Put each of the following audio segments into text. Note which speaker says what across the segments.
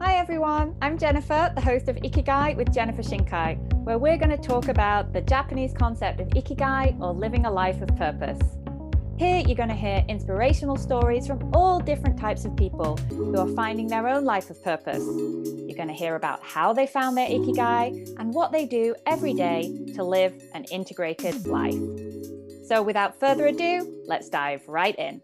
Speaker 1: Hi everyone, I'm Jennifer, the host of Ikigai with Jennifer Shinkai, where we're going to talk about the Japanese concept of Ikigai or living a life of purpose. Here you're going to hear inspirational stories from all different types of people who are finding their own life of purpose. You're going to hear about how they found their Ikigai and what they do every day to live an integrated life. So without further ado, let's dive right in.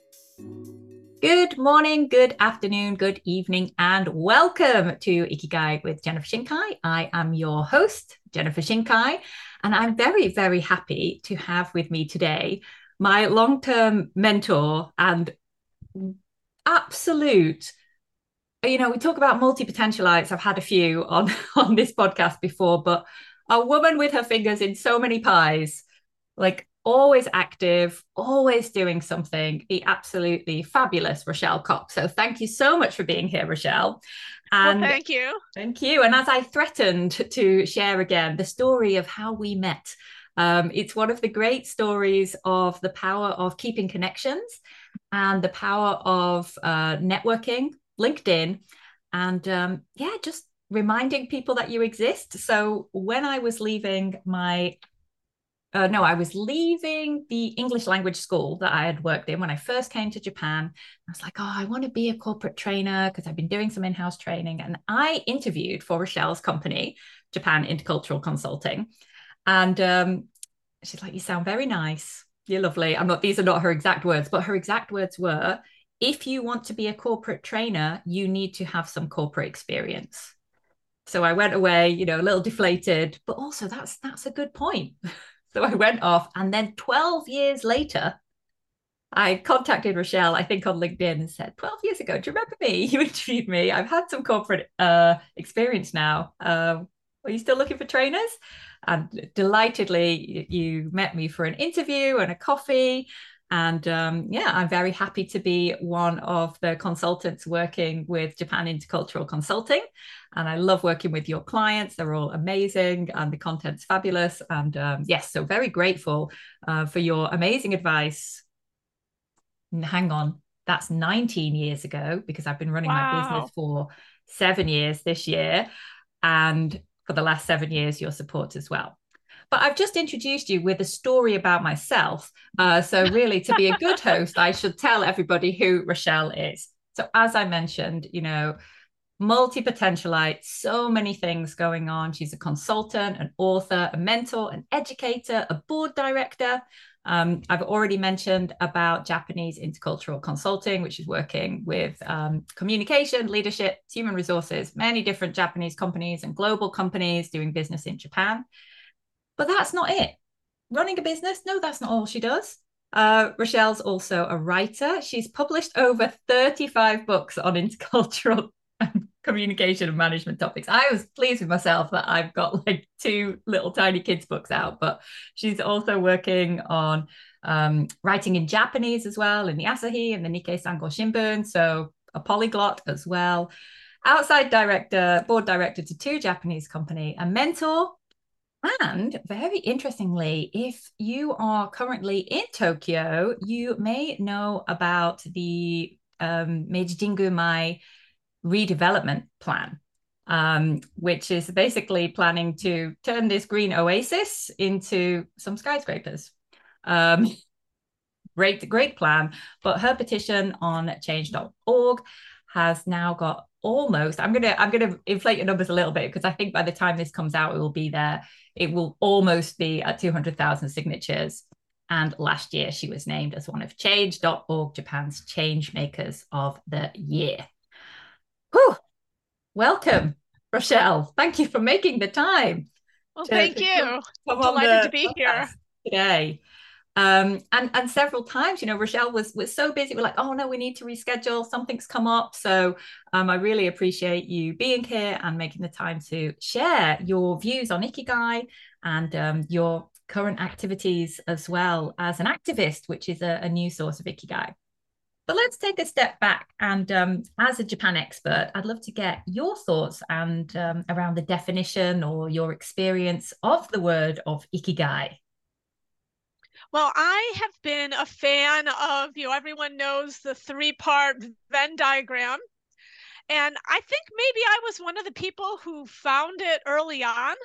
Speaker 1: Good morning, good afternoon, good evening, and welcome to Ikigai with Jennifer Shinkai. I am your host, Jennifer Shinkai, and I'm very, very happy to have with me today my long term mentor and absolute. You know, we talk about multi potentialites. I've had a few on, on this podcast before, but a woman with her fingers in so many pies, like always active, always doing something. The absolutely fabulous Rochelle Kopp. So thank you so much for being here, Rochelle.
Speaker 2: And well, thank you.
Speaker 1: Thank you. And as I threatened to share again the story of how we met, um, it's one of the great stories of the power of keeping connections and the power of uh, networking, LinkedIn, and um, yeah, just reminding people that you exist. So when I was leaving my uh, no, I was leaving the English language school that I had worked in when I first came to Japan. I was like, oh, I want to be a corporate trainer because I've been doing some in house training. And I interviewed for Rochelle's company, Japan Intercultural Consulting. And um, she's like, you sound very nice. You're lovely. I'm not, these are not her exact words, but her exact words were, if you want to be a corporate trainer, you need to have some corporate experience. So I went away, you know, a little deflated, but also that's that's a good point. So I went off, and then 12 years later, I contacted Rochelle, I think on LinkedIn, and said, 12 years ago, do you remember me? You interviewed me. I've had some corporate uh, experience now. Uh, are you still looking for trainers? And delightedly, you met me for an interview and a coffee. And um, yeah, I'm very happy to be one of the consultants working with Japan Intercultural Consulting. And I love working with your clients. They're all amazing and the content's fabulous. And um, yes, so very grateful uh, for your amazing advice. Hang on, that's 19 years ago because I've been running wow. my business for seven years this year. And for the last seven years, your support as well. But I've just introduced you with a story about myself. Uh, so, really, to be a good host, I should tell everybody who Rochelle is. So, as I mentioned, you know, multi potentialite, so many things going on. She's a consultant, an author, a mentor, an educator, a board director. Um, I've already mentioned about Japanese intercultural consulting, which is working with um, communication, leadership, human resources, many different Japanese companies and global companies doing business in Japan. But that's not it. Running a business, no, that's not all she does. Uh, Rochelle's also a writer. She's published over 35 books on intercultural communication and management topics. I was pleased with myself that I've got like two little tiny kids' books out, but she's also working on um, writing in Japanese as well in the Asahi and the Nikkei Sangyo Shimbun. So a polyglot as well. Outside director, board director to two Japanese company, a mentor and very interestingly, if you are currently in Tokyo, you may know about the um, Meiji Jingu Mai redevelopment plan, um, which is basically planning to turn this green oasis into some skyscrapers. Um, great, great plan. But her petition on change.org has now got almost i'm gonna i'm gonna inflate your numbers a little bit because i think by the time this comes out it will be there. It will almost be at 200000 signatures. And last year she was named as one of change.org japan's change makers of the year. Whew. welcome rochelle. Thank you for making the time
Speaker 2: well thank you. delighted to be here.
Speaker 1: today um, and and several times, you know, Rochelle was was so busy. We're like, oh no, we need to reschedule. Something's come up. So um, I really appreciate you being here and making the time to share your views on Ikigai and um, your current activities as well as an activist, which is a, a new source of Ikigai. But let's take a step back. And um, as a Japan expert, I'd love to get your thoughts and um, around the definition or your experience of the word of Ikigai.
Speaker 2: Well, I have been a fan of, you know, everyone knows the three part Venn diagram. and I think maybe I was one of the people who found it early on.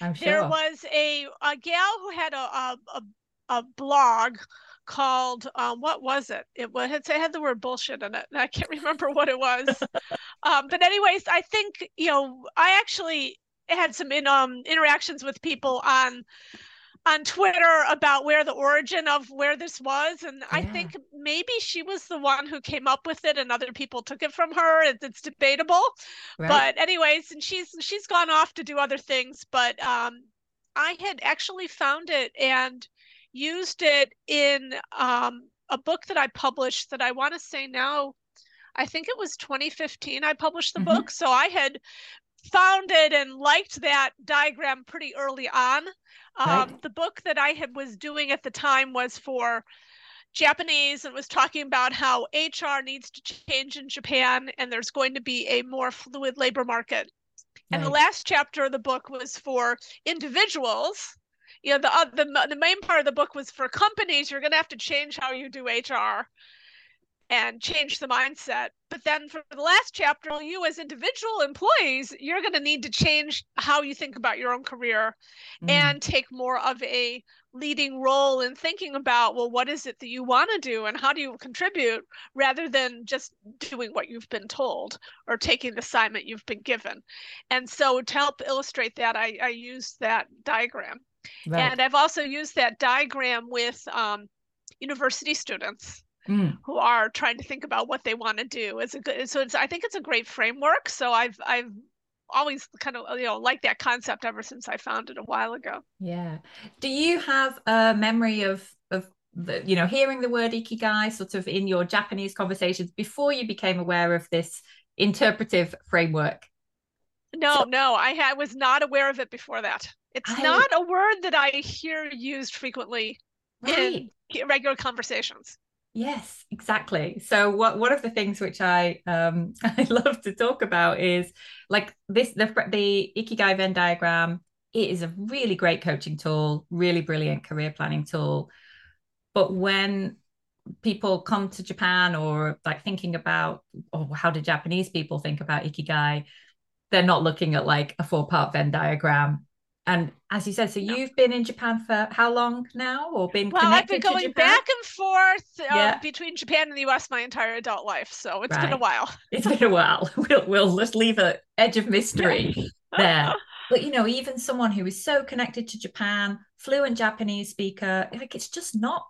Speaker 1: I'm sure.
Speaker 2: There was a a gal who had a a, a, a blog called um, what was it? It was it had the word bullshit in it. and I can't remember what it was. um, but anyways, I think you know I actually had some in, um, interactions with people on on Twitter about where the origin of where this was. And yeah. I think maybe she was the one who came up with it and other people took it from her. It's, it's debatable. Right. But anyways, and she's she's gone off to do other things. But um I had actually found it and used it in um a book that I published that I want to say now I think it was 2015 I published the mm-hmm. book. So I had found it and liked that diagram pretty early on. Um, right. The book that I had was doing at the time was for Japanese and was talking about how HR needs to change in Japan and there's going to be a more fluid labor market. Right. And the last chapter of the book was for individuals. You know, the, uh, the the main part of the book was for companies. You're going to have to change how you do HR and change the mindset. But then for the last chapter, you as individual employees, you're going to need to change how you think about your own career mm. and take more of a leading role in thinking about, well, what is it that you want to do and how do you contribute rather than just doing what you've been told or taking the assignment you've been given. And so to help illustrate that, I, I used that diagram. Right. And I've also used that diagram with um, university students mm. who are trying to think about what they want to do. It's a good, so it's, I think it's a great framework. So I've, I've always kind of, you know, like that concept ever since I found it a while ago.
Speaker 1: Yeah. Do you have a memory of, of the, you know, hearing the word ikigai sort of in your Japanese conversations before you became aware of this interpretive framework?
Speaker 2: No, so, no, I was not aware of it before that. It's I, not a word that I hear used frequently right. in regular conversations.
Speaker 1: Yes, exactly. So what one of the things which I um I love to talk about is like this the the Ikigai Venn diagram. It is a really great coaching tool, really brilliant career planning tool. But when people come to Japan or like thinking about oh how do Japanese people think about Ikigai, they're not looking at like a four part Venn diagram and as you said, so you've been in Japan for how long now, or been?
Speaker 2: Well, I've been going back and forth uh, yeah. between Japan and the U.S. my entire adult life, so it's right. been a while.
Speaker 1: It's been a while. We'll we'll just leave an edge of mystery there. But you know, even someone who is so connected to Japan, fluent Japanese speaker, like it's just not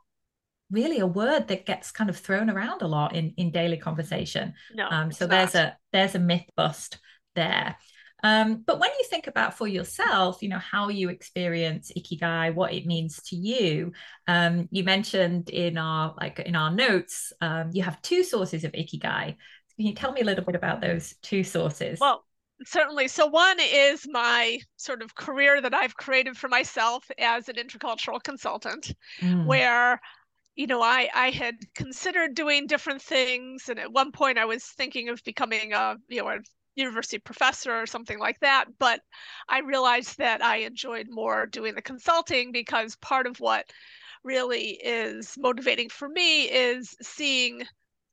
Speaker 1: really a word that gets kind of thrown around a lot in in daily conversation.
Speaker 2: No, um,
Speaker 1: so there's not. a there's a myth bust there. Um, but when you think about for yourself, you know, how you experience ikigai, what it means to you, um, you mentioned in our like in our notes, um, you have two sources of ikigai. Can you tell me a little bit about those two sources?
Speaker 2: Well, certainly. So one is my sort of career that I've created for myself as an intercultural consultant, mm. where you know i i had considered doing different things and at one point i was thinking of becoming a you know a university professor or something like that. But I realized that I enjoyed more doing the consulting because part of what really is motivating for me is seeing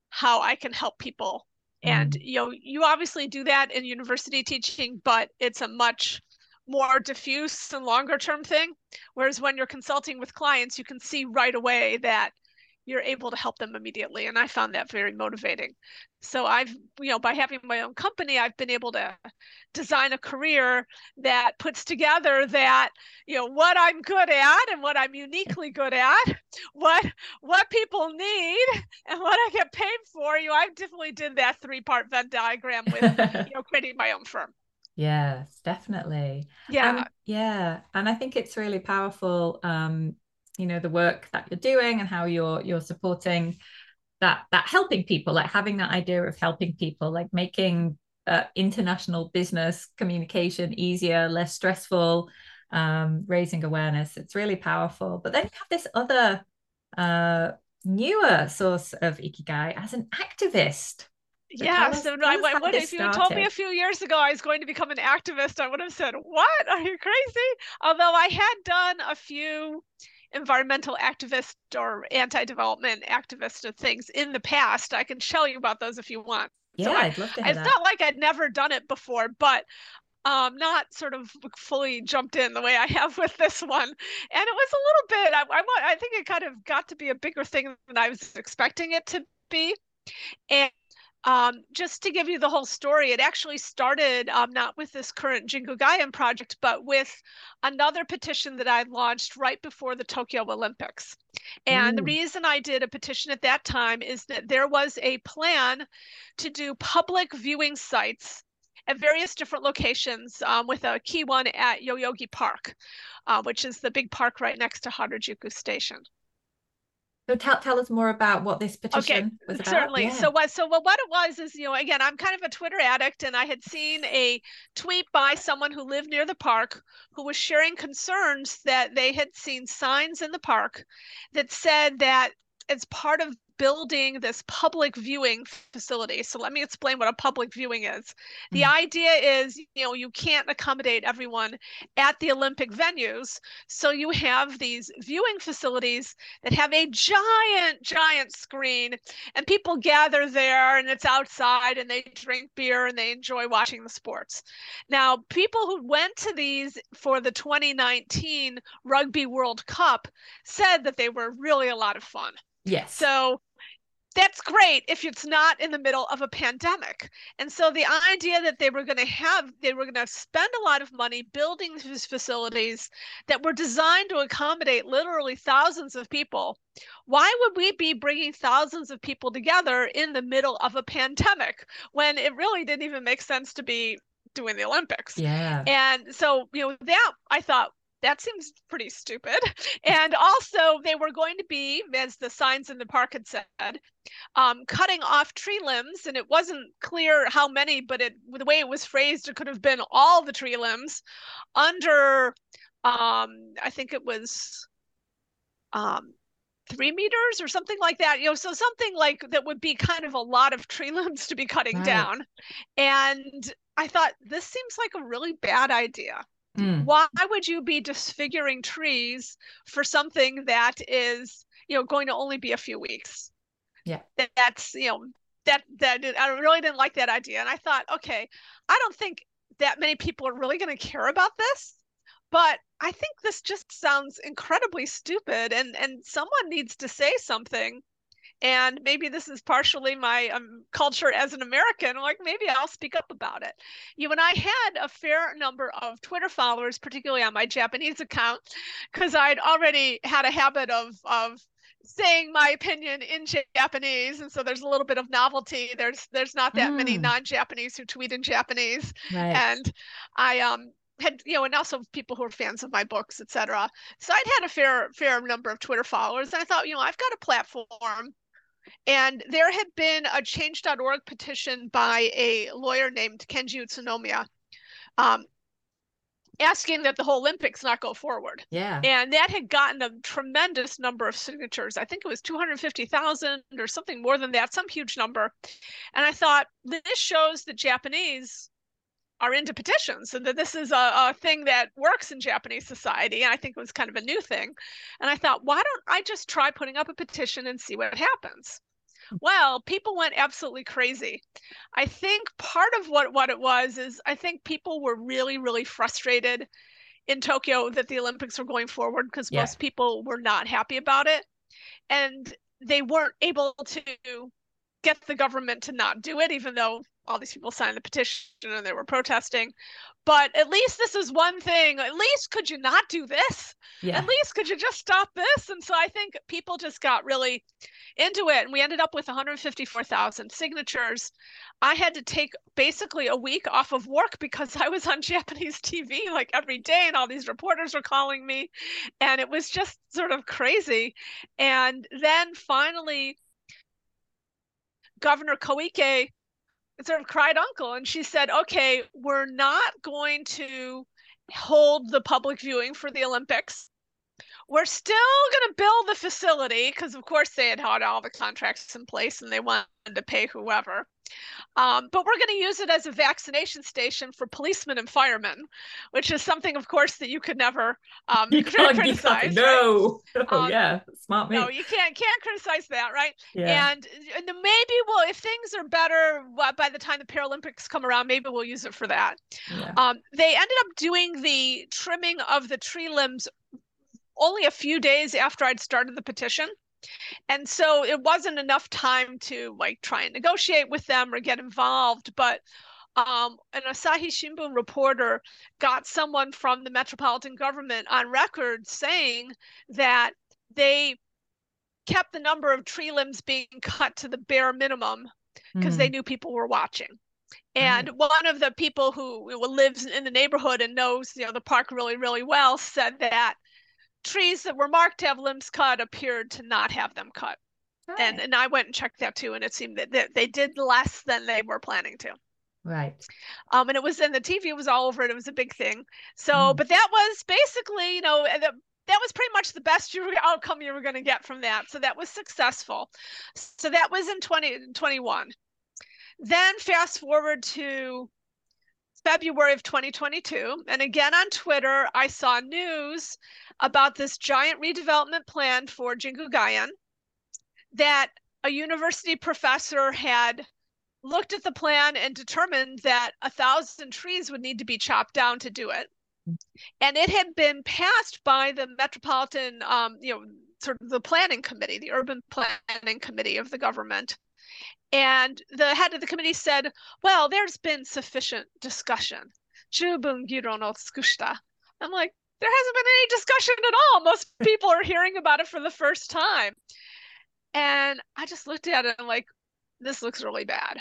Speaker 2: how I can help people. Mm. And you know, you obviously do that in university teaching, but it's a much more diffuse and longer term thing. Whereas when you're consulting with clients, you can see right away that you're able to help them immediately and i found that very motivating. So i've you know by having my own company i've been able to design a career that puts together that you know what i'm good at and what i'm uniquely good at what what people need and what i get paid for. You know i definitely did that three part venn diagram with you know creating my own firm.
Speaker 1: Yes definitely.
Speaker 2: Yeah.
Speaker 1: Um, yeah and i think it's really powerful um you know the work that you're doing and how you're you're supporting that that helping people like having that idea of helping people like making uh, international business communication easier less stressful um, raising awareness it's really powerful but then you have this other uh, newer source of ikigai as an activist
Speaker 2: so yeah, so I, what if you told me a few years ago I was going to become an activist, I would have said, "What? Are you crazy?" Although I had done a few environmental activist or anti-development activist of things in the past. I can tell you about those if you want.
Speaker 1: Yeah,
Speaker 2: so
Speaker 1: I'd love to
Speaker 2: it's
Speaker 1: that.
Speaker 2: not like I'd never done it before, but um, not sort of fully jumped in the way I have with this one. And it was a little bit, I, I, I think it kind of got to be a bigger thing than I was expecting it to be. And um, just to give you the whole story, it actually started um, not with this current Jingu Gaien project, but with another petition that I launched right before the Tokyo Olympics. And the reason I did a petition at that time is that there was a plan to do public viewing sites at various different locations, um, with a key one at Yoyogi Park, uh, which is the big park right next to Harajuku Station.
Speaker 1: So tell, tell us more about what this petition
Speaker 2: okay,
Speaker 1: was about.
Speaker 2: Certainly.
Speaker 1: Yeah.
Speaker 2: So what so what, what it was is, you know, again, I'm kind of a Twitter addict and I had seen a tweet by someone who lived near the park who was sharing concerns that they had seen signs in the park that said that as part of building this public viewing facility. So let me explain what a public viewing is. The mm. idea is, you know, you can't accommodate everyone at the Olympic venues. So you have these viewing facilities that have a giant, giant screen, and people gather there and it's outside and they drink beer and they enjoy watching the sports. Now, people who went to these for the 2019 Rugby World Cup said that they were really a lot of fun.
Speaker 1: Yes.
Speaker 2: So that's great if it's not in the middle of a pandemic. And so the idea that they were going to have, they were going to spend a lot of money building these facilities that were designed to accommodate literally thousands of people. Why would we be bringing thousands of people together in the middle of a pandemic when it really didn't even make sense to be doing the Olympics?
Speaker 1: Yeah.
Speaker 2: And so, you know, that I thought that seems pretty stupid. And also, they were going to be, as the signs in the park had said, um, cutting off tree limbs, and it wasn't clear how many, but it the way it was phrased, it could have been all the tree limbs under, um, I think it was, um, three meters or something like that. You know, so something like that would be kind of a lot of tree limbs to be cutting right. down. And I thought this seems like a really bad idea. Mm. Why would you be disfiguring trees for something that is, you know, going to only be a few weeks?
Speaker 1: Yeah.
Speaker 2: That, that's, you know, that that I really didn't like that idea. And I thought, okay, I don't think that many people are really going to care about this, but I think this just sounds incredibly stupid and and someone needs to say something and maybe this is partially my um, culture as an american like maybe i'll speak up about it you and i had a fair number of twitter followers particularly on my japanese account because i'd already had a habit of of saying my opinion in japanese and so there's a little bit of novelty there's there's not that mm. many non-japanese who tweet in japanese right. and i um had you know and also people who are fans of my books etc so i'd had a fair fair number of twitter followers and i thought you know i've got a platform and there had been a change.org petition by a lawyer named Kenji Utsunomiya um, asking that the whole Olympics not go forward.
Speaker 1: Yeah.
Speaker 2: And that had gotten a tremendous number of signatures. I think it was 250,000 or something more than that, some huge number. And I thought this shows that Japanese are into petitions and that this is a, a thing that works in Japanese society. And I think it was kind of a new thing. And I thought, why don't I just try putting up a petition and see what happens? Hmm. Well, people went absolutely crazy. I think part of what, what it was is I think people were really, really frustrated in Tokyo that the Olympics were going forward because yeah. most people were not happy about it. And they weren't able to get the government to not do it, even though all these people signed the petition and they were protesting. But at least this is one thing. At least could you not do this? Yeah. At least could you just stop this? And so I think people just got really into it. And we ended up with 154,000 signatures. I had to take basically a week off of work because I was on Japanese TV like every day, and all these reporters were calling me. And it was just sort of crazy. And then finally, Governor Koike sort of cried uncle and she said, okay, we're not going to hold the public viewing for the Olympics. We're still going to build the facility because, of course, they had had all the contracts in place and they wanted to pay whoever. Um, but we're going to use it as a vaccination station for policemen and firemen, which is something, of course, that you could never um,
Speaker 1: You can't, you
Speaker 2: criticize.
Speaker 1: can't-
Speaker 2: right?
Speaker 1: no. Oh,
Speaker 2: Um,
Speaker 1: yeah. Smart move.
Speaker 2: No, you can't can't criticize that, right?
Speaker 1: yeah.
Speaker 2: And, and maybe we'll, if things are better by the time the Paralympics come around, maybe we'll use it for that.
Speaker 1: yeah.
Speaker 2: Um, they ended up doing the trimming of the tree limbs only a few days after I'd started the petition. And so it wasn't enough time to like try and negotiate with them or get involved. But um, an Asahi Shimbun reporter got someone from the metropolitan government on record saying that they kept the number of tree limbs being cut to the bare minimum because they
Speaker 1: Mm.
Speaker 2: knew people were watching. And one of the people who who lives in the neighborhood and knows, you know, the park really, really well said that trees that were marked to have limbs cut appeared to not have them cut. And
Speaker 1: Right.
Speaker 2: and I went and checked that too, and it seemed that, that they did less than they were planning to.
Speaker 1: right.
Speaker 2: Um, and it was in the TV was all over it. It was a big thing. So,
Speaker 1: Mm.
Speaker 2: but that was basically, you know, the, that was pretty much the best you were, outcome you were going to get from that. So that was successful. So that was in 2021. then fast forward to February of 2022. And again on Twitter, I saw news about this giant redevelopment plan for Jingu Gaien that a university professor had looked at the plan and determined that a thousand trees would need to be chopped down to do it. And it had been passed by the metropolitan, um, you know, sort of the planning committee, the urban planning committee of the government. And the head of the committee said, well, there's been sufficient discussion. I'm like, there hasn't been any discussion at all. Most people are hearing about it for the first time. And I just looked at it and like, this looks really bad.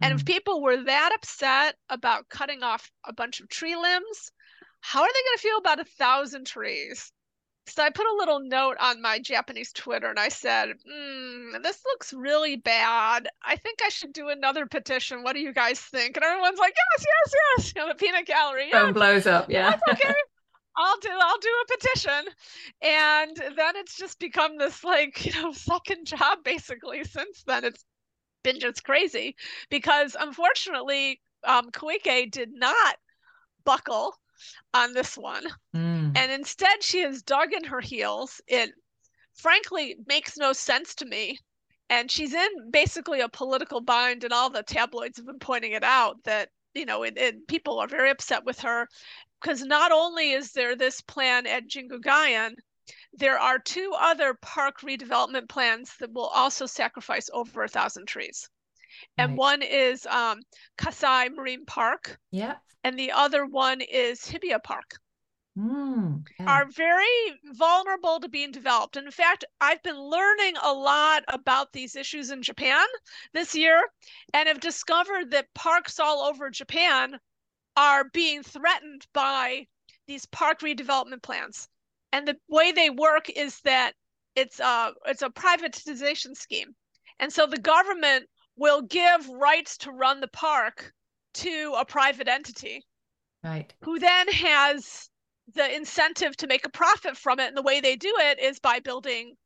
Speaker 2: And if
Speaker 1: Mm.
Speaker 2: people were that upset about cutting off a bunch of tree limbs, how are they going to feel about a thousand trees? So I put a little note on my Japanese Twitter and I said, mm, this looks really bad. I think I should do another petition. What do you guys think? And everyone's like, yes, yes, yes. You know, the peanut gallery.
Speaker 1: Phone
Speaker 2: Yeah,
Speaker 1: blows up. Yeah.
Speaker 2: that's okay. I'll do I'll do a petition. And then it's just become this like, you know, second job basically since then. It's been just crazy because unfortunately, um, Koike did not buckle on this one.
Speaker 1: Mm.
Speaker 2: And instead, she has dug in her heels. It frankly makes no sense to me. And she's in basically a political bind, and all the tabloids have been pointing it out that, you know, and, and people are very upset with her because not only is there this plan at Jingu Gaien, there are two other park redevelopment plans that will also sacrifice over a thousand trees. And
Speaker 1: Right.
Speaker 2: one is um, Kasai Marine Park,
Speaker 1: Yeah.
Speaker 2: and the other one is Hibiya Park
Speaker 1: Mm. Yeah.
Speaker 2: are very vulnerable to being developed. And in fact, I've been learning a lot about these issues in Japan this year and have discovered that parks all over Japan are being threatened by these park redevelopment plans. And the way they work is that it's a it's a privatization scheme. And so the government will give rights to run the park to a private entity
Speaker 1: Right.
Speaker 2: who then has the incentive to make a profit from it. And the way they do it is by building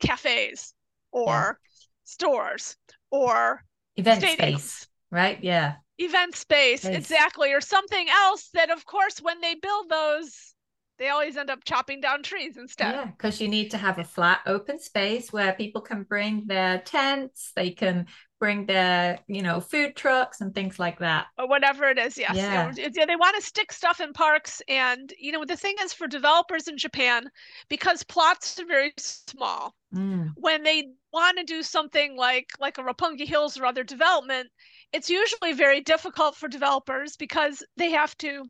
Speaker 2: cafes or stores or
Speaker 1: Event
Speaker 2: stadiums.
Speaker 1: space. Right. Yeah.
Speaker 2: event space,
Speaker 1: Space.
Speaker 2: exactly, or something else that, of course, when they build those, they always end up chopping down trees instead.
Speaker 1: Yeah, because you need to have a flat open space where people can bring their tents, they can bring their, you know, food trucks and things like that.
Speaker 2: or whatever it is. Yes,
Speaker 1: Yeah.
Speaker 2: yeah, they want to stick stuff in parks, and you know the thing is for developers in Japan, because plots are very small.
Speaker 1: Mm,
Speaker 2: When they want to do something like like a Roppongi Hills or other development, it's usually very difficult for developers because they have to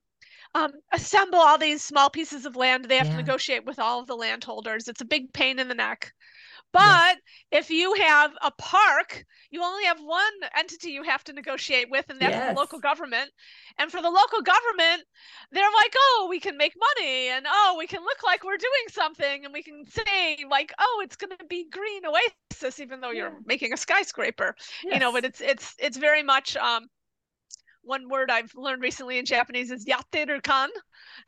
Speaker 2: um, assemble all these small pieces of land. They have to negotiate with all of the landholders. It's a big pain in the neck. But if you have a park, you only have one entity you have to negotiate with, and that's
Speaker 1: Yes.
Speaker 2: the local government. And for the local government, they're like, oh, we can make money, and oh, we can look like we're doing something, and we can say, like, oh, it's going to be green oasis, even though you're making a skyscraper. You know, but it's it's it's very much um one word I've learned recently in Japanese is yatteru kan.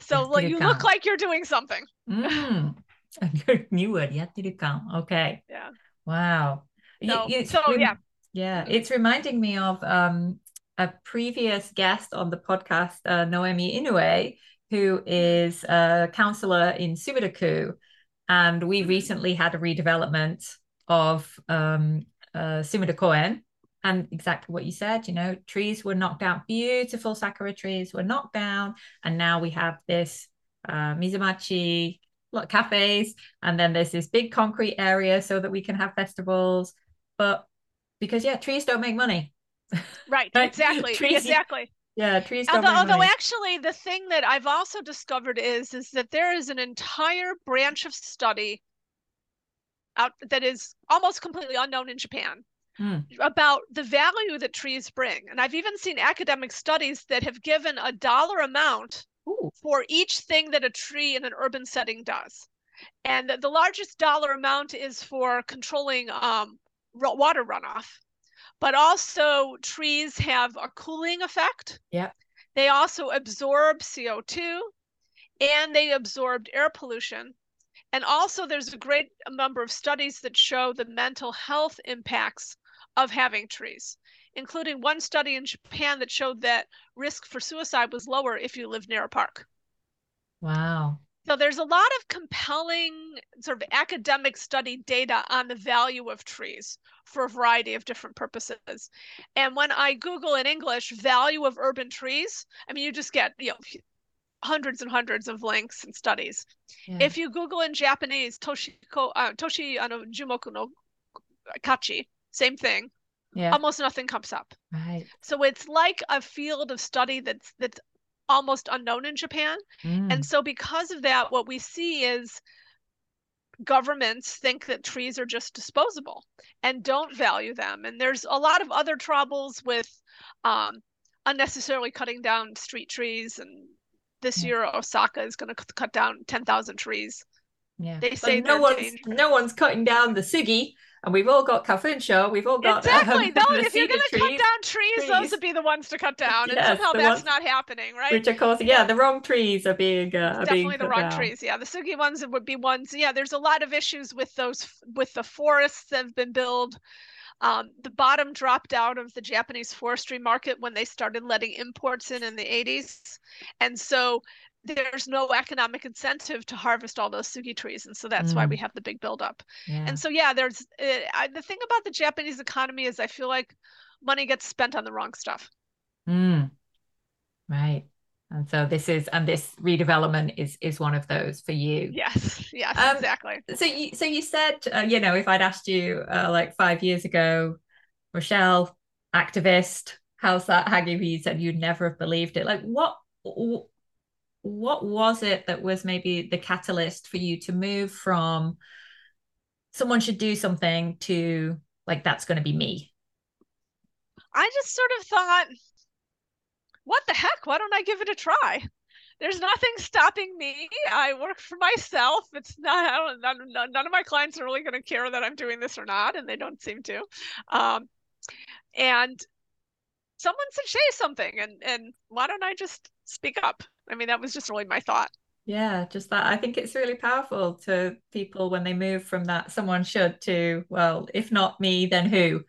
Speaker 2: So like you look like you're doing something.
Speaker 1: Mm. A good new word, yatterukan. Okay.
Speaker 2: Yeah.
Speaker 1: Wow. You-
Speaker 2: So,
Speaker 1: you-
Speaker 2: so
Speaker 1: rem-
Speaker 2: yeah.
Speaker 1: Yeah, it's reminding me of um, a previous guest on the podcast, uh, Noemi Inoue, who is a counselor in Sumida-ku. And we mm-hmm. recently had a redevelopment of um, uh, And exactly what you said, you know, trees were knocked out, beautiful sakura trees were knocked down. And now we have this uh, Mizumachi cafes. And then there's this big concrete area so that we can have festivals. But because, yeah, trees don't make money.
Speaker 2: Right, exactly. trees, exactly.
Speaker 1: Yeah, trees.
Speaker 2: Although, although actually, the thing that I've also discovered is is that there is an entire branch of study out that is almost completely unknown in Japan mm. about the value that trees bring. And I've even seen academic studies that have given a dollar amount Ooh. for each thing that a tree in an urban setting does. And the, largest dollar amount is for controlling um, water runoff but also trees have a cooling effect.
Speaker 1: Yeah.
Speaker 2: They also absorb CO2 and they absorbed air pollution. And also, there's a great number of studies that show the mental health impacts of having trees, including one study in Japan that showed that risk for suicide was lower if you lived near a park.
Speaker 1: Wow.
Speaker 2: So there's a lot of compelling sort of academic study data on the value of trees for a variety of different purposes. And when I Google in English value of urban trees, I mean you just get you know hundreds and hundreds of links and studies. Yeah. If you Google in Japanese Toshiko uh, Toshi ano Jumoku no Kachi, same thing. Yeah. Almost nothing comes up.
Speaker 1: Right.
Speaker 2: So it's like a field of study that's that's almost unknown in Japan. Mm. And so, because of that, what we see is governments think that trees are just disposable and don't value them. And there's a lot of other troubles with um, unnecessarily cutting down street trees. And this yeah. year, Osaka is going to cut down 10,000 trees.
Speaker 1: Yeah, they say no one's no one's cutting down the sugi and we've all got kafunsho. We've all got
Speaker 2: exactly. Um, those, if you're going to cut down trees, trees, those would be the ones to cut down, and yes, somehow that's ones, not happening, right?
Speaker 1: Which of course, yeah, the wrong trees are being uh, are
Speaker 2: definitely
Speaker 1: being
Speaker 2: the wrong
Speaker 1: down.
Speaker 2: trees. Yeah, the sugi ones would be ones. Yeah, there's a lot of issues with those with the forests that have been built. Um, the bottom dropped out of the Japanese forestry market when they started letting imports in in the 80s, and so there's no economic incentive to harvest all those sugi trees and so that's mm. why we mm. have the big buildup yeah. and so yeah there's uh, I, the thing about the japanese economy is i feel like money gets spent on the wrong stuff
Speaker 1: mm. right and so this is and this redevelopment is is one of those for you
Speaker 2: yes yes um, exactly
Speaker 1: so you so you said uh, you know if i'd asked you uh, like five years ago rochelle activist how's that hanging you said you'd never have believed it like what what was it that was maybe the catalyst for you to move from someone should do something to like that's going to be me?
Speaker 2: I just sort of thought what the heck? Why don't i give it a try? There's nothing stopping me. I work for myself. It's not none, none of my clients are really going to care that i'm doing this or not and they don't seem to. Um, and someone said say something and and why don't i just speak up I mean, that was just really my thought.
Speaker 1: Yeah, just that. I think it's really powerful to people when they move from that someone should to, well, if not me, then who?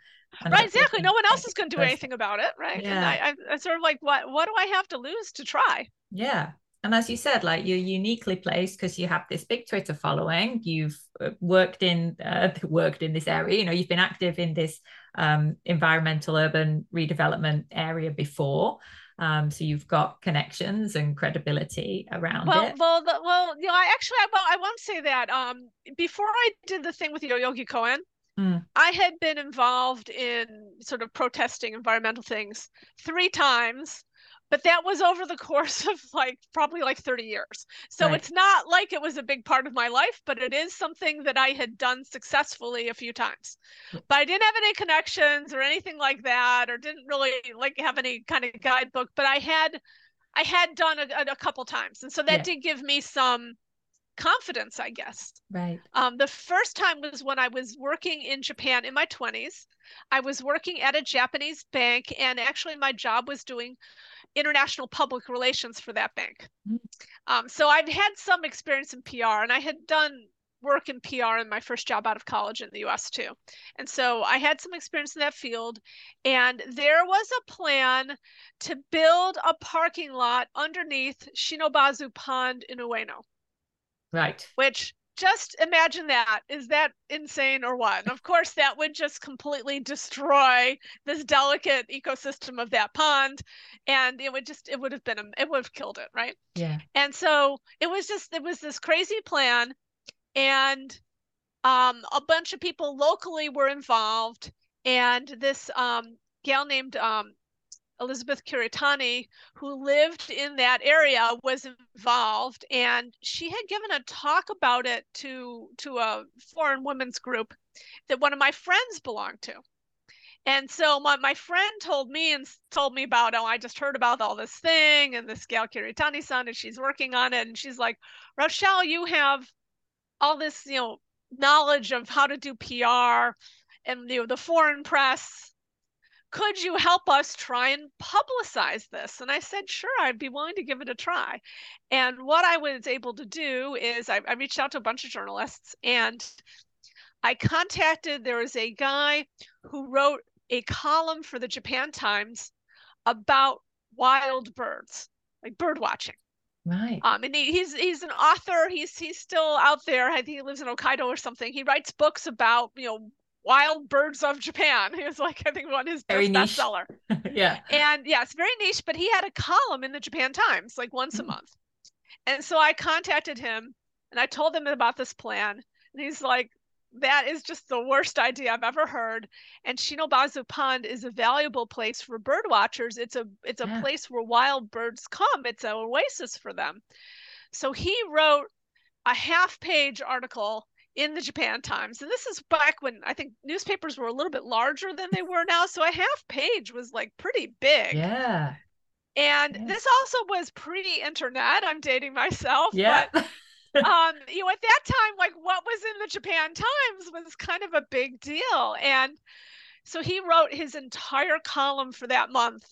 Speaker 2: And right, exactly. No one else is going to do anything about it, right? Yeah. And I, I, I sort of like, what, what do I have to lose to try?
Speaker 1: Yeah. And as you said, like you're uniquely placed because you have this big Twitter following. You've uh, worked in uh, worked in this area. You know, you've been active in this um, environmental urban redevelopment area before. Um, so you've got connections and credibility around
Speaker 2: well,
Speaker 1: it.
Speaker 2: Well, the, well, you know, I actually, I, well, I won't say that. Um, before I did the thing with Yoyogi Koen, mm. I had been involved in sort of protesting environmental things three times but that was over the course of like probably like 30 years. So right. it's not like it was a big part of my life, but it is something that I had done successfully a few times. Mm. But I didn't have any connections or anything like that, or didn't really like have any kind of guidebook, but I had I had done a, a couple times. And so that yeah. did give me some confidence, I guess.
Speaker 1: Right.
Speaker 2: Um, the first time was when I was working in Japan in my 20s. I was working at a Japanese bank, and actually, my job was doing international public relations for that bank. Mm. Um, so I've had some experience in PR, and I had done work in PR in my first job out of college in the US too. And so I had some experience in that field. And there was a plan to build a parking lot underneath Shinobazu Pond in Ueno.
Speaker 1: Right.
Speaker 2: Which just imagine that. Is that insane or what? And of course, that would just completely destroy this delicate ecosystem of that pond. And it would just, it would have been, it would have killed it, right?
Speaker 1: Yeah.
Speaker 2: And so it was just, it was this crazy plan. And um, a bunch of people locally were involved. And this um, gal named um, Elizabeth Kuretani, who lived in that area, was involved, and she had given a talk about it to to a foreign women's group that one of my friends belonged to. And so my, my friend told me and told me about, oh, I just heard about all this thing and this gal Kuretani son, and she's working on it. And she's like, Rochelle, you have all this, you know, knowledge of how to do PR and you know the foreign press could you help us try and publicize this? And I said, sure, I'd be willing to give it a try. And what I was able to do is I, I reached out to a bunch of journalists and I contacted, there was a guy who wrote a column for the Japan Times about wild birds, like bird watching.
Speaker 1: Right.
Speaker 2: Um, and he, he's he's an author. He's he's still out there. I think he lives in Hokkaido or something. He writes books about you know Wild Birds of Japan. He was like, I think, one of his very best bestseller.
Speaker 1: yeah.
Speaker 2: And yeah, it's very niche, but he had a column in the Japan Times like once mm. a month. And so I contacted him and I told him about this plan. And he's like, that is just the worst idea I've ever heard. And Shinobazu Pond is a valuable place for bird watchers. It's a it's a yeah. place where wild birds come. It's an oasis for them. So he wrote a half page article in the Japan Times. And this is back when I think newspapers were a little bit larger than they were now. So a half page was like pretty big.
Speaker 1: Yeah.
Speaker 2: And yeah. this also was pre internet. I'm dating myself.
Speaker 1: Yeah.
Speaker 2: But, um, you know, at that time, like what was in the Japan Times was kind of a big deal. And so he wrote his entire column for that month,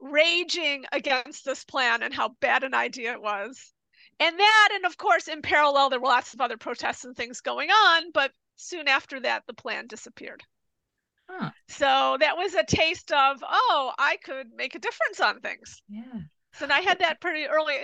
Speaker 2: raging against this plan and how bad an idea it was and that and of course in parallel there were lots of other protests and things going on but soon after that the plan disappeared. Huh. so that was a taste of oh i could make a difference on things.
Speaker 1: Yeah.
Speaker 2: So i had that pretty early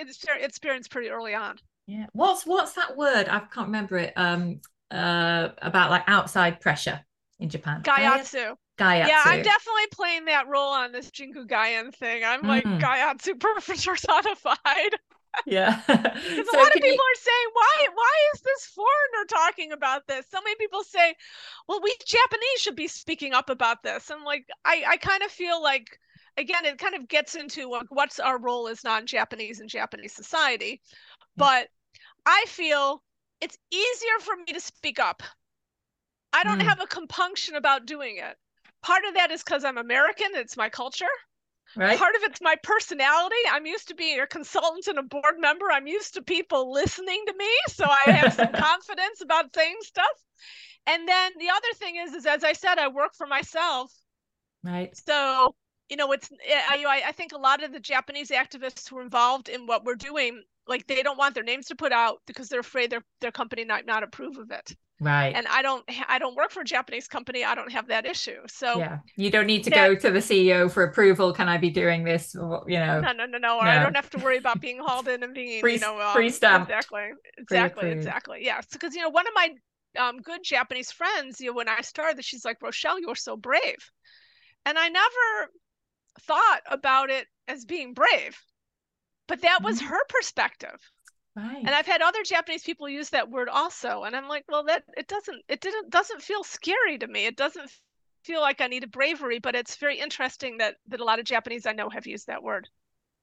Speaker 2: experience pretty early on.
Speaker 1: Yeah. What's what's that word? I can't remember it um uh about like outside pressure in japan.
Speaker 2: Gaiatsu.
Speaker 1: Gaiatsu.
Speaker 2: Yeah, I'm definitely playing that role on this Jingu Gaien thing. I'm mm. like Gaiatsu personified
Speaker 1: yeah.
Speaker 2: Because so a lot of people you... are saying, why why is this foreigner talking about this? So many people say, well, we Japanese should be speaking up about this. And like I, I kind of feel like again, it kind of gets into like what's our role as non-Japanese in Japanese society. But I feel it's easier for me to speak up. I don't mm. have a compunction about doing it. Part of that is because I'm American, it's my culture.
Speaker 1: Right.
Speaker 2: Part of it's my personality. I'm used to being a consultant and a board member. I'm used to people listening to me, so I have some confidence about saying stuff. And then the other thing is, is as I said, I work for myself.
Speaker 1: Right.
Speaker 2: So you know, it's eh, I, I think a lot of the Japanese activists who are involved in what we're doing, like they don't want their names to put out because they're afraid their their company might not approve of it.
Speaker 1: Right.
Speaker 2: And I don't I don't work for a Japanese company. I don't have that issue. So
Speaker 1: Yeah. You don't need to that, go to the CEO for approval. Can I be doing this? Or, you know.
Speaker 2: No, no, no, no. Or no. I don't have to worry about being hauled in and being,
Speaker 1: free,
Speaker 2: you know, um,
Speaker 1: free.
Speaker 2: Exactly. Exactly. Exactly. Yes. Because you know, one of my um, good Japanese friends, you know, when I started, she's like, Rochelle, you're so brave. And I never thought about it as being brave. But that was mm-hmm. her perspective.
Speaker 1: Right.
Speaker 2: And I've had other Japanese people use that word also, and I'm like, well, that it doesn't it didn't doesn't feel scary to me. It doesn't feel like I need a bravery, but it's very interesting that that a lot of Japanese I know have used that word.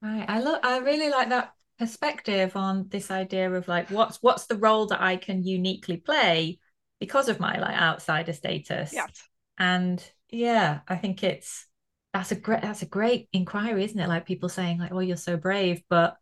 Speaker 1: Right. I look. I really like that perspective on this idea of like what's what's the role that I can uniquely play because of my like outsider status.
Speaker 2: Yes.
Speaker 1: And yeah, I think it's that's a great that's a great inquiry, isn't it? Like people saying like, "Oh, you're so brave," but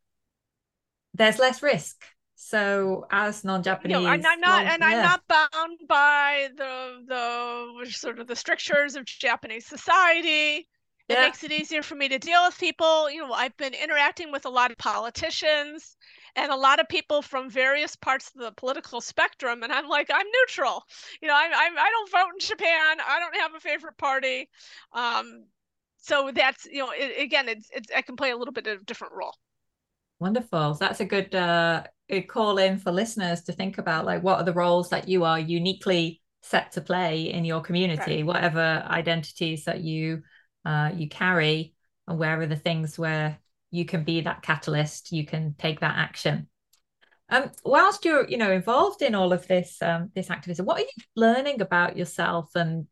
Speaker 1: there's less risk. So as non-Japanese, you know,
Speaker 2: and I'm not, and yeah. I'm not bound by the the sort of the strictures of Japanese society. It yeah. makes it easier for me to deal with people. You know, I've been interacting with a lot of politicians and a lot of people from various parts of the political spectrum and i'm like i'm neutral you know i'm, I'm i don't vote in japan i don't have a favorite party um, so that's you know it, again it's, it's i can play a little bit of a different role
Speaker 1: wonderful so that's a good uh call in for listeners to think about like what are the roles that you are uniquely set to play in your community right. whatever identities that you uh you carry and where are the things where you can be that catalyst you can take that action um, whilst you're you know involved in all of this um, this activism what are you learning about yourself and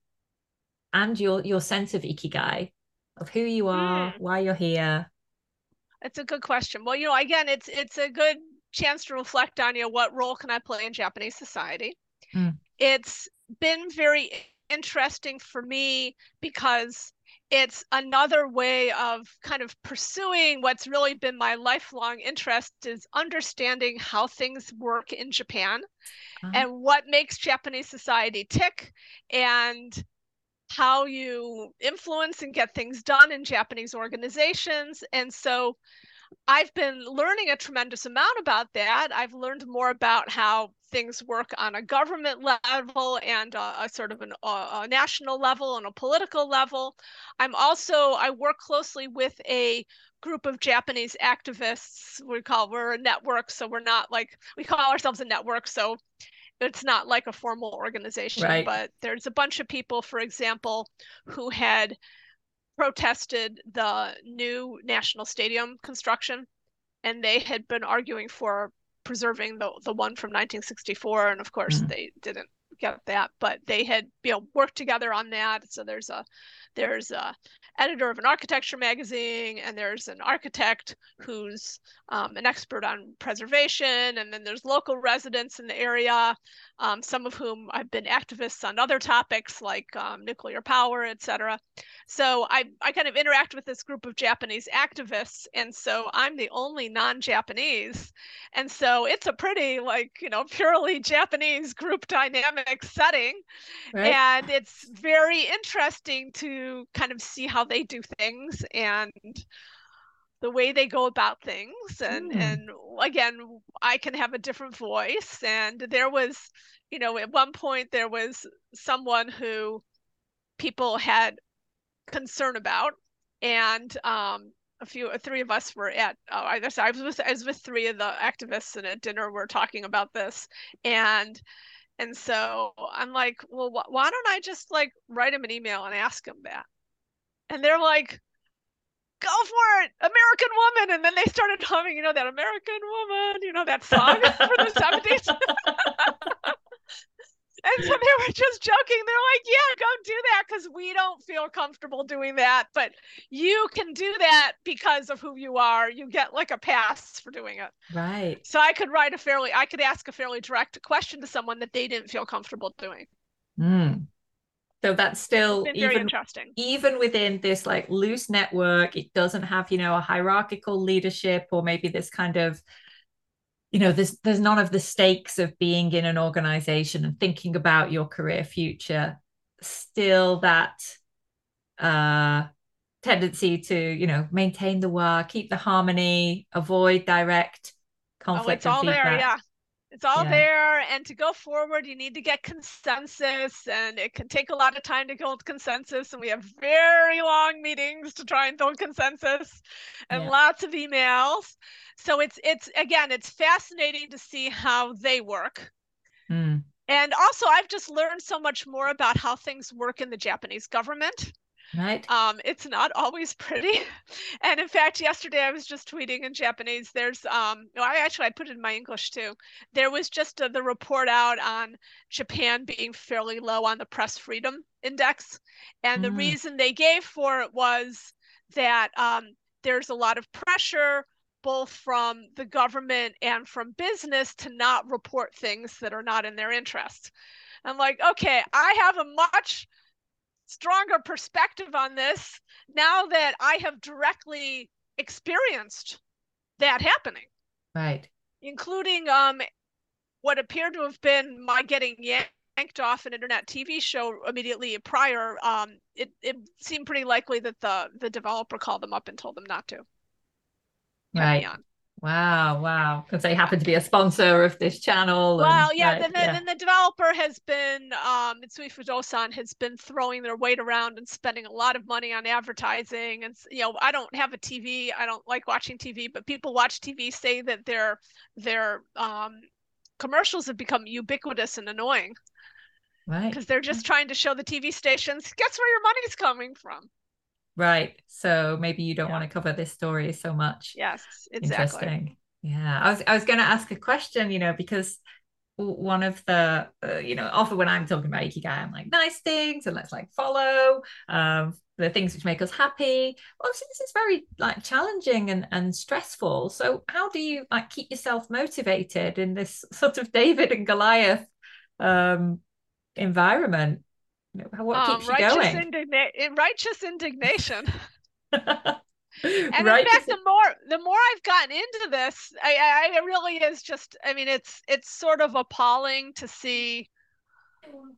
Speaker 1: and your your sense of ikigai of who you are mm. why you're here
Speaker 2: that's a good question well you know again it's it's a good chance to reflect on you know what role can i play in japanese society mm. it's been very interesting for me because it's another way of kind of pursuing what's really been my lifelong interest is understanding how things work in Japan uh-huh. and what makes Japanese society tick and how you influence and get things done in Japanese organizations. And so I've been learning a tremendous amount about that. I've learned more about how things work on a government level and a, a sort of an, a, a national level and a political level. I'm also I work closely with a group of Japanese activists. We call we're a network, so we're not like we call ourselves a network. So it's not like a formal organization, right. but there's a bunch of people, for example, who had protested the new national stadium construction, and they had been arguing for preserving the the one from 1964, and of course mm-hmm. they didn't get that, but they had you know worked together on that. So there's a there's a editor of an architecture magazine, and there's an architect who's um, an expert on preservation, and then there's local residents in the area, um, some of whom have been activists on other topics like um, nuclear power, et cetera. So I, I kind of interact with this group of Japanese activists, and so I'm the only non-Japanese, and so it's a pretty like you know purely Japanese group dynamic setting, right. and it's very interesting to kind of see how they do things and the way they go about things. And mm. and again i can have a different voice. And there was you know at one point there was someone who people had concern about. And um a few three of us were at uh, I, guess I was with I was with three of the activists and at dinner. We're talking about this. And and so I'm like well wh- why don't I just like write him an email and ask him that and they're like go for it, American Woman. And then they started humming, you know, that American Woman, you know, that song for the 70s. and so they were just joking. They're like, yeah, go do that because we don't feel comfortable doing that. But you can do that because of who you are. You get like a pass for doing it.
Speaker 1: Right.
Speaker 2: So I could write a fairly, I could ask a fairly direct question to someone that they didn't feel comfortable doing.
Speaker 1: Mm. So that's still
Speaker 2: even, interesting.
Speaker 1: Even within this like loose network, it doesn't have, you know, a hierarchical leadership or maybe this kind of, you know, there's there's none of the stakes of being in an organization and thinking about your career future. Still that uh tendency to, you know, maintain the work, keep the harmony, avoid direct conflict. Oh,
Speaker 2: it's all feedback. there, yeah. It's all yeah. there. And to go forward, you need to get consensus, and it can take a lot of time to build consensus. And we have very long meetings to try and build consensus and yeah. lots of emails. So it's it's again, it's fascinating to see how they work. Mm. And also, I've just learned so much more about how things work in the Japanese government.
Speaker 1: Right.
Speaker 2: Um, it's not always pretty. And in fact, yesterday I was just tweeting in Japanese. There's um no, I actually I put it in my English too. There was just a, the report out on Japan being fairly low on the press freedom index. And mm. the reason they gave for it was that um, there's a lot of pressure both from the government and from business to not report things that are not in their interest. I'm like, okay, I have a much stronger perspective on this now that I have directly experienced that happening.
Speaker 1: Right.
Speaker 2: Including um what appeared to have been my getting yanked off an internet TV show immediately prior, um, it it seemed pretty likely that the the developer called them up and told them not to.
Speaker 1: Right. Wow, wow. Because they happen to be a sponsor of this channel.
Speaker 2: Well, and, yeah, right, then, the, yeah. then the developer has been, um, Mitsui Fudosan has been throwing their weight around and spending a lot of money on advertising. And, you know, I don't have a TV. I don't like watching TV, but people watch TV say that their, their um, commercials have become ubiquitous and annoying.
Speaker 1: Right.
Speaker 2: Because they're just trying to show the TV stations, guess where your money's coming from.
Speaker 1: Right. So maybe you don't yeah. want to cover this story so much.
Speaker 2: Yes, exactly.
Speaker 1: Interesting. Yeah. I was I was going to ask a question, you know, because one of the uh, you know often when i'm talking about ikigai i'm like nice things and let's like follow um the things which make us happy obviously this is very like challenging and and stressful so how do you like keep yourself motivated in this sort of david and goliath um environment what um, keeps you going?
Speaker 2: Indigna- righteous indignation. and right. in fact, the more the more I've gotten into this, I, I, it really is just. I mean, it's it's sort of appalling to see.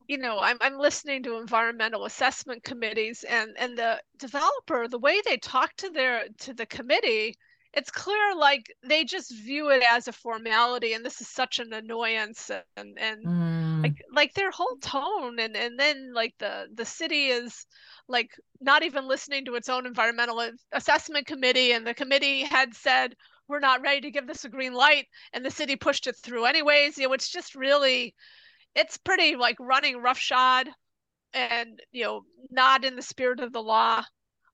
Speaker 2: You know, I'm I'm listening to environmental assessment committees, and and the developer, the way they talk to their to the committee, it's clear like they just view it as a formality and this is such an annoyance and and mm. Mm-hmm. like like their whole tone and and then like the the city is like not even listening to its own environmental assessment committee and the committee had said we're not ready to give this a green light and the city pushed it through anyways you know it's just really it's pretty like running roughshod and you know not in the spirit of the law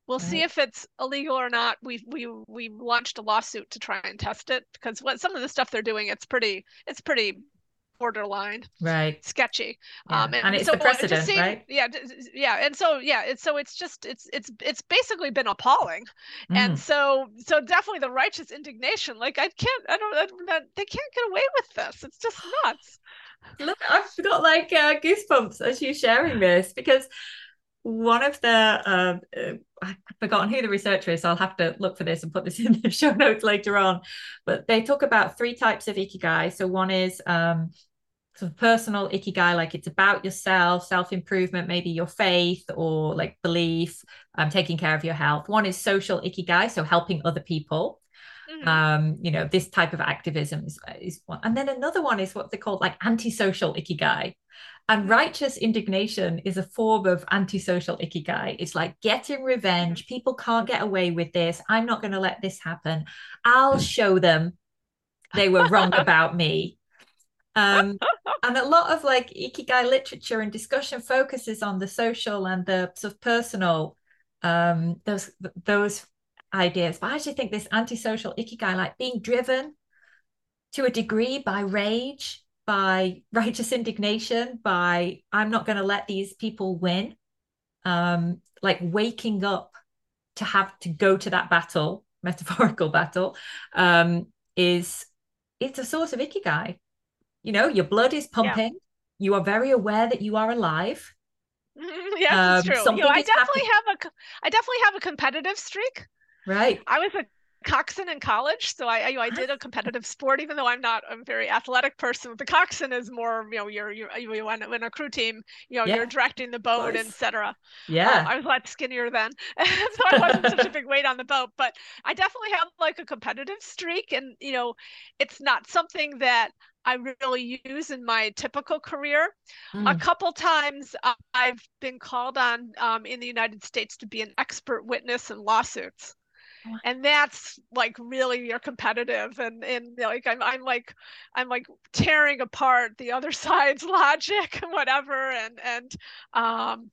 Speaker 2: We'll right. see if it's illegal or not. We we we launched a lawsuit to try and test it because what some of the stuff they're doing it's pretty it's pretty borderline
Speaker 1: right.
Speaker 2: sketchy.
Speaker 1: Yeah. um and, and it's so the precedent seemed, right?
Speaker 2: Yeah yeah and so yeah it's so it's just it's it's it's basically been appalling. Mm. and so so definitely the righteous indignation like i can't i don't, I they can't get away with this. It's just nuts.
Speaker 1: Look i've got like uh, goosebumps as you're sharing this because one of the uh, uh, I've forgotten who the researcher is, so I'll have to look for this and put this in the show notes later on. But they talk about three types of ikigai. So one is um, sort of personal ikigai, like it's about yourself, self improvement, maybe your faith or like belief, um, taking care of your health. One is social ikigai, so helping other people. Mm-hmm. Um, you know, this type of activism is, is one. And then another one is what they call like antisocial ikigai. And righteous indignation is a form of antisocial ikigai. It's like getting revenge. People can't get away with this. I'm not going to let this happen. I'll show them they were wrong about me. Um, and a lot of like ikigai literature and discussion focuses on the social and the sort of personal um, those those ideas. But I actually think this antisocial ikigai, like being driven to a degree by rage, by righteous indignation, by I'm not going to let these people win, um, like waking up to have to go to that battle, metaphorical battle, um, is it's a source of ikigai. You know, your blood is pumping. Yeah. You are very aware that you are alive.
Speaker 2: yes, um, true. You know, I definitely have a I definitely have a competitive streak.
Speaker 1: Right.
Speaker 2: I was a coxswain in college, so I, I, I did a competitive sport, even though I'm not a very athletic person. The coxswain is more, you know, you're you're you when in a crew team, you know, yeah. you're directing the boat, nice. etc.
Speaker 1: Yeah,
Speaker 2: um, I was a lot skinnier then, so I wasn't such a big weight on the boat. But I definitely have like a competitive streak, and you know, it's not something that I really use in my typical career. Mm. A couple times I've been called on um, in the United States to be an expert witness in lawsuits and that's like really you're competitive and and like I'm I'm like I'm like tearing apart the other side's logic and whatever and and um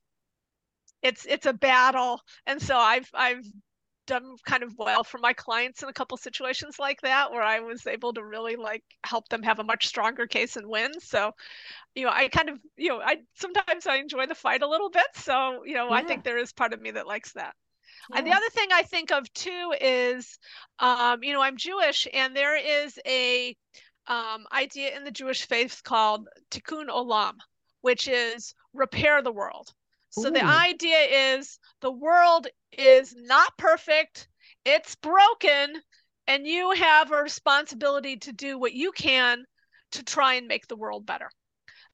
Speaker 2: it's it's a battle and so I've I've done kind of well for my clients in a couple situations like that where I was able to really like help them have a much stronger case and win. So, you know, I kind of, you know, I sometimes I enjoy the fight a little bit. So, you know, yeah. I think there is part of me that likes that. Yeah. And the other thing I think of too is, um, you know, I'm Jewish, and there is a um, idea in the Jewish faith called tikkun olam, which is repair the world. So Ooh. the idea is the world is not perfect, it's broken, and you have a responsibility to do what you can to try and make the world better.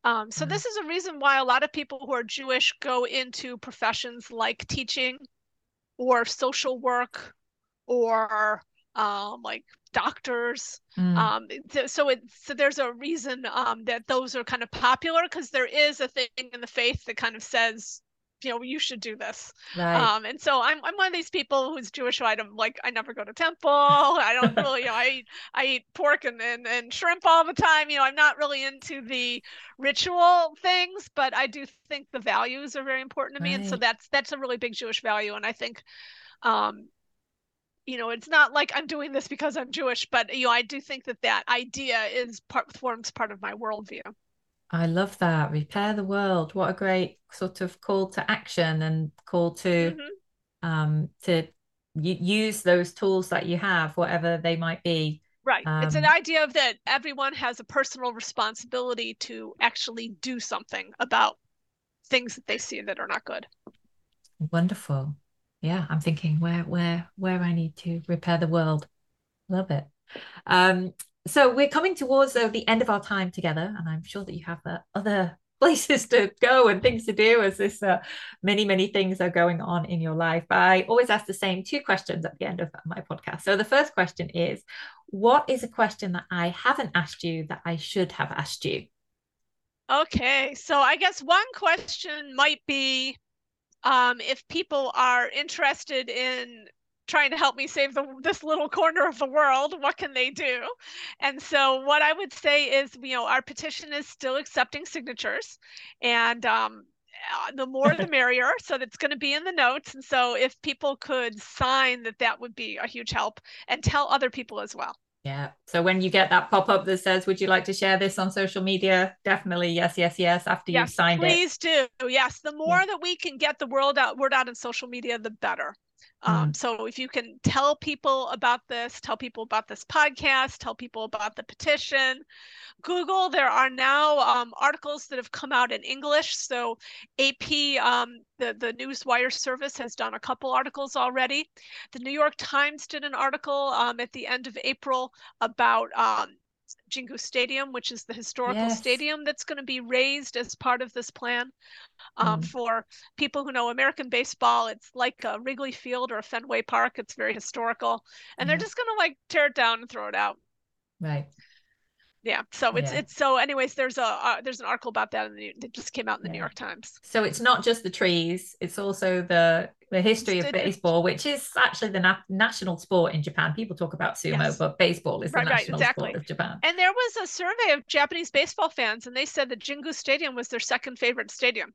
Speaker 2: Um, so this is a reason why a lot of people who are Jewish go into professions like teaching or social work or um, like doctors. Mm. Um, so it so there's a reason um, that those are kind of popular because there is a thing in the faith that kind of says you know you should do this right. um and so i'm i'm one of these people who's jewish i don't like i never go to temple i don't really you know i eat i eat pork and, and and shrimp all the time you know i'm not really into the ritual things but i do think the values are very important to me right. and so that's that's a really big jewish value and i think um you know it's not like i'm doing this because i'm jewish but you know i do think that that idea is part forms part of my worldview
Speaker 1: I love that. Repair the world. What a great sort of call to action and call to mm-hmm. um to use those tools that you have, whatever they might be.
Speaker 2: Right. Um, it's an um, idea of that everyone has a personal responsibility to actually do something about things that they see that are not good.
Speaker 1: Wonderful. Yeah, I'm thinking where where where I need to repair the world. Love it. Um, so we're coming towards uh, the end of our time together, and I'm sure that you have uh, other places to go and things to do as this uh, many many things are going on in your life. I always ask the same two questions at the end of my podcast. So the first question is what is a question that i haven't asked you that i should have asked you?
Speaker 2: Okay so i guess one question might be um, if people are interested in trying to help me save the, this little corner of the world what can they do and so what i would say is you know our petition is still accepting signatures and um, uh, the more the merrier so that's going to be in the notes and so if people could sign that that would be a huge help and tell other people as well
Speaker 1: yeah. So when you get that pop up that says, "Would you like to share this on social media?" Definitely, yes, yes, yes. After yes, you've signed
Speaker 2: please
Speaker 1: it,
Speaker 2: please do. Yes, the more yeah. that we can get the world out, word out in social media, the better. Um, mm. So if you can tell people about this, tell people about this podcast, tell people about the petition. Google, there are now um, articles that have come out in English. So AP, um, the, the Newswire service, has done a couple articles already. The New York Times did an article um, at the end of April about um, Jingu Stadium, which is the historical yes. stadium that's going to be razed as part of this plan. Um, mm. For people who know American baseball, it's like a Wrigley Field or a Fenway Park. It's very historical, and mm. they're just going to like tear it down and throw it out.
Speaker 1: Right
Speaker 2: yeah so it's yeah. it's so anyways there's a uh, there's an article about that in the that just came out in the yeah. new york times.
Speaker 1: So it's not just the trees it's also the the history of baseball which is actually the na- national sport in japan. People talk about sumo yes. but baseball is the national right, exactly. sport of japan.
Speaker 2: And there was a survey of japanese baseball fans and they said that jingu stadium was their second favorite stadium.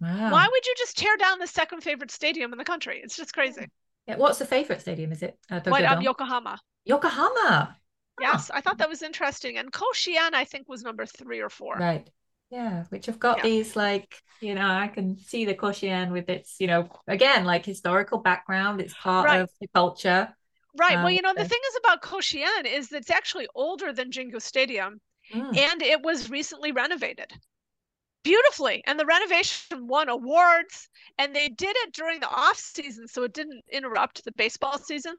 Speaker 2: Wow. why would you just tear down the second favorite stadium in the country? It's just crazy.
Speaker 1: Yeah what's the favorite stadium? Is it
Speaker 2: uh, what, um, yokohama.
Speaker 1: Yokohama
Speaker 2: Yes, I thought that was interesting. And Koshien, I think, was number three or four.
Speaker 1: Right. Yeah, which have got yeah. these like, you know, I can see the Koshien with its, you know, again, like historical background. It's part right. of the culture.
Speaker 2: Right. Um, well, you know, the thing is about Koshien is it's actually older than Jingu Stadium mm. and it was recently renovated beautifully and the renovation won awards and they did it during the off season so it didn't interrupt the baseball season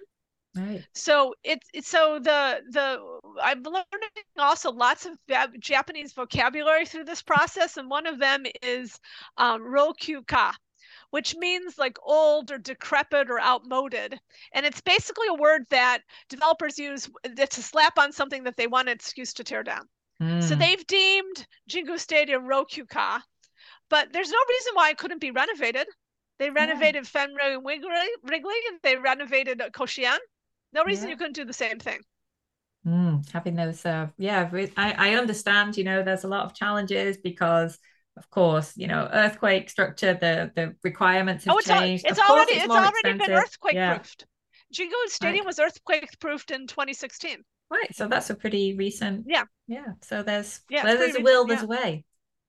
Speaker 1: Right.
Speaker 2: So it's, so the the I'm learning also lots of Japanese vocabulary through this process, and one of them is um, rokyuka, which means like old or decrepit or outmoded. And it's basically a word that developers use to slap on something that they want an excuse to tear down. Mm. So they've deemed Jingu Stadium rokyuka, but there's no reason why it couldn't be renovated. They renovated yeah. Fenway and Wrigley, and they renovated Koshien. No reason yeah. you couldn't do the same thing.
Speaker 1: Mm, having those, uh, yeah, I, I understand. You know, there's a lot of challenges because, of course, you know, earthquake structure, the the requirements have oh,
Speaker 2: it's
Speaker 1: changed.
Speaker 2: Al- it's already it's, it's already expensive. been earthquake yeah. proofed. Jingu Stadium right. was earthquake proofed in 2016.
Speaker 1: Right, so that's a pretty recent.
Speaker 2: Yeah,
Speaker 1: yeah. So there's yeah, where there's a will, there's yeah. a way.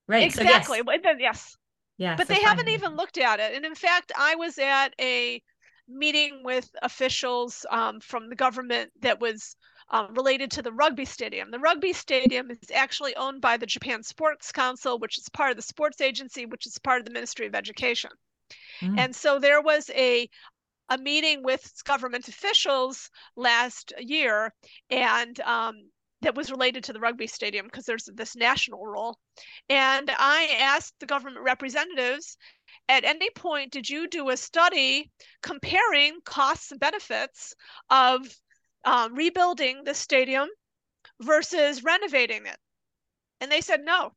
Speaker 1: Right.
Speaker 2: Exactly.
Speaker 1: So
Speaker 2: yes. yes. Yeah. But so they haven't even looked at it. And in fact, I was at a meeting with officials um, from the government that was um, related to the rugby stadium. The rugby stadium is actually owned by the Japan Sports Council, which is part of the sports agency, which is part of the Ministry of Education. Mm. And so there was a a meeting with government officials last year, and um, that was related to the rugby stadium because there's this national role. And I asked the government representatives at any point did you do a study comparing costs and benefits of um, rebuilding the stadium versus renovating it? And they said no.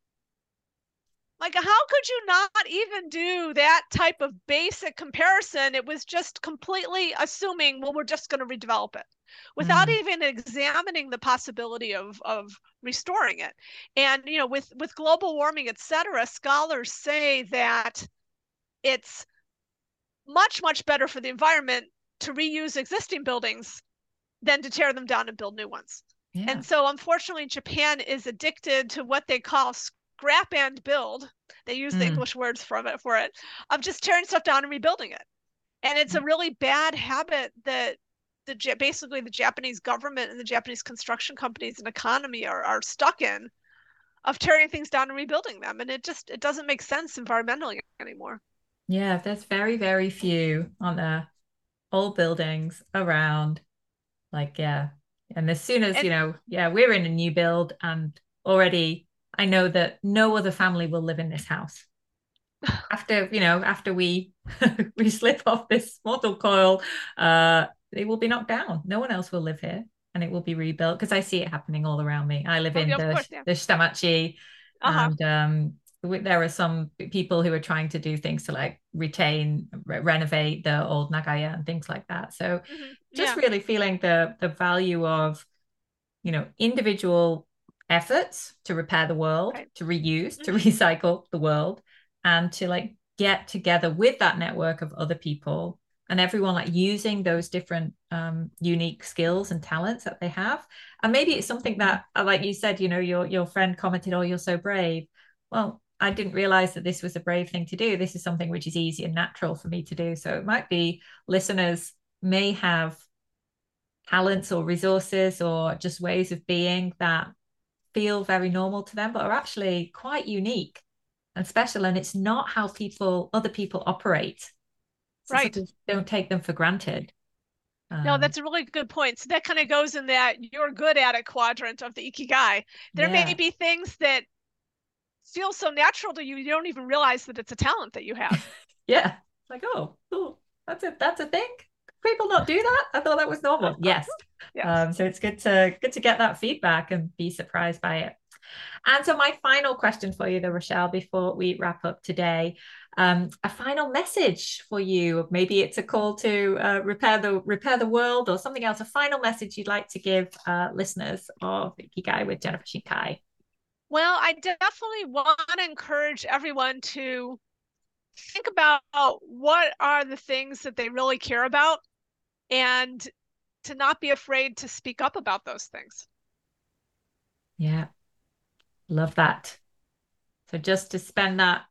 Speaker 2: Like, how could you not even do that type of basic comparison? It was just completely assuming, well, we're just going to redevelop it without mm. even examining the possibility of, of restoring it. And, you know, with, with global warming, et cetera, scholars say that it's much, much better for the environment to reuse existing buildings than to tear them down and build new ones. Yeah. And so, unfortunately, Japan is addicted to what they call scrap and build. They use mm. the English words from it for it of just tearing stuff down and rebuilding it. And it's mm. a really bad habit that the basically the Japanese government and the Japanese construction companies and economy are, are stuck in of tearing things down and rebuilding them. And it just it doesn't make sense environmentally anymore.
Speaker 1: Yeah, there's very, very few on the old buildings around. Like, yeah. And as soon as, and, you know, yeah, we're in a new build and already I know that no other family will live in this house. after, you know, after we we slip off this mortal coil, uh, it will be knocked down. No one else will live here and it will be rebuilt because I see it happening all around me. I live oh, in yeah, the, course, yeah. the Shitamachi uh-huh. and um there are some people who are trying to do things to like retain re- renovate the old nagaya and things like that so mm-hmm. just yeah. really feeling the the value of you know individual efforts to repair the world right. to reuse mm-hmm. to recycle the world and to like get together with that network of other people and everyone like using those different um, unique skills and talents that they have and maybe it's something that like you said you know your your friend commented oh you're so brave well I didn't realize that this was a brave thing to do. This is something which is easy and natural for me to do. So it might be listeners may have talents or resources or just ways of being that feel very normal to them, but are actually quite unique and special. And it's not how people, other people operate.
Speaker 2: So right.
Speaker 1: Don't take them for granted.
Speaker 2: Um, no, that's a really good point. So that kind of goes in that you're good at it quadrant of the ikigai. There yeah. may be things that feels so natural to you you don't even realize that it's a talent that you have.
Speaker 1: Yeah. Like oh cool. That's it that's a thing? People not do that? I thought that was normal. Yes, yes. Um, so it's good to good to get that feedback and be surprised by it. And so my final question for you though rochelle before we wrap up today um, a final message for you. Maybe it's a call to uh, repair the repair the world or something else a final message you'd like to give uh, listeners of ikigai with jennifer shinkai
Speaker 2: well, I definitely want to encourage everyone to think about what are the things that they really care about and to not be afraid to speak up about those things.
Speaker 1: Yeah. Love that. So just to spend that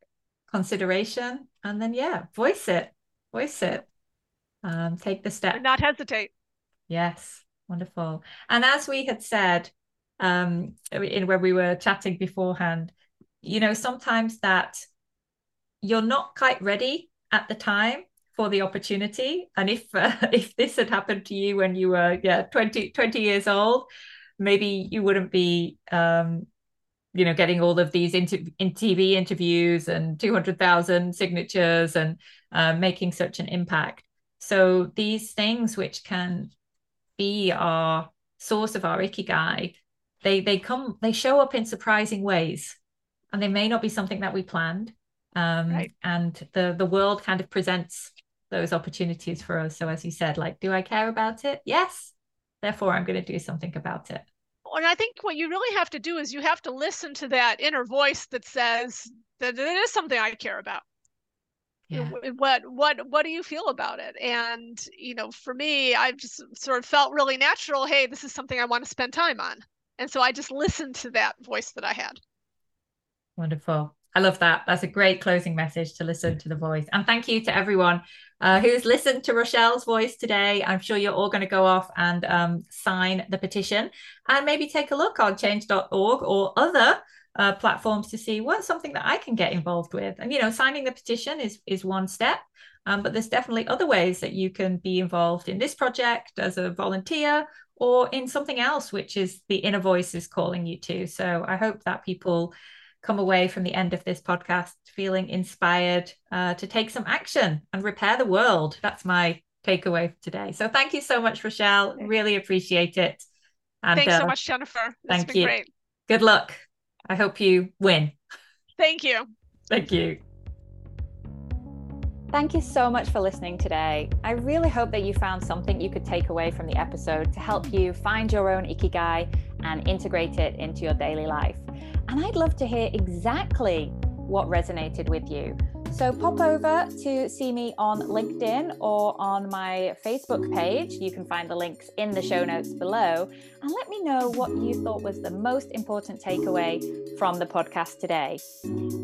Speaker 1: consideration and then yeah, voice it. Voice it. Um, take the step.
Speaker 2: And not hesitate.
Speaker 1: Yes. Wonderful. And as we had said, um, in where we were chatting beforehand, you know, sometimes that you're not quite ready at the time for the opportunity. And if uh, if this had happened to you when you were yeah 20, 20 years old, maybe you wouldn't be um, you know getting all of these inter- in TV interviews and 200,000 signatures and uh, making such an impact. So these things which can be our source of our ikigai they they come they show up in surprising ways and they may not be something that we planned um, right. and the the world kind of presents those opportunities for us. So as you said like do i care about it? Yes. Therefore i'm going to do something about it.
Speaker 2: And i think what you really have to do is you have to listen to that inner voice that says that it is something i care about. Yeah. what what what do you feel about it? And you know for me i've just sort of felt really natural hey this is something i want to spend time on and so I just listened to that voice that I had.
Speaker 1: Wonderful. I love that. That's a great closing message to listen to the voice. And thank you to everyone uh, who's listened to Rochelle's voice today. I'm sure you're all going to go off and um, sign the petition and maybe take a look on change.org or other uh, platforms to see what's something that I can get involved with. And, you know, signing the petition is, is one step. Um, but there's definitely other ways that you can be involved in this project as a volunteer
Speaker 3: or in something else, which is the inner voice is calling you to. So I hope that people come away from the end of this podcast feeling inspired uh, to take some action and repair the world. That's my takeaway today. So thank you so much, Rochelle. Really appreciate it.
Speaker 2: And, Thanks uh, so much, Jennifer.
Speaker 3: thank you. Great. Good luck. I hope you win.
Speaker 2: Thank you.
Speaker 3: Thank you.
Speaker 1: Thank you so much for listening today. I really hope that you found something you could take away from the episode to help you find your own ikigai and integrate it into your daily life. And I'd love to hear exactly what resonated with you. So pop over to see me on LinkedIn or on my Facebook page. You can find the links in the show notes below. And let me know what you thought was the most important takeaway from the podcast today.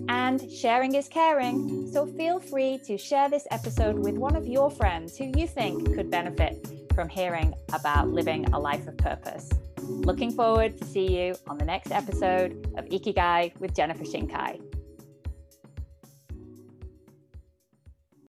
Speaker 1: And sharing is caring. So feel free to share this episode with one of your friends who you think could benefit from hearing about living a life of purpose. Looking forward to see you on the next episode of Ikigai with Jennifer Shinkai.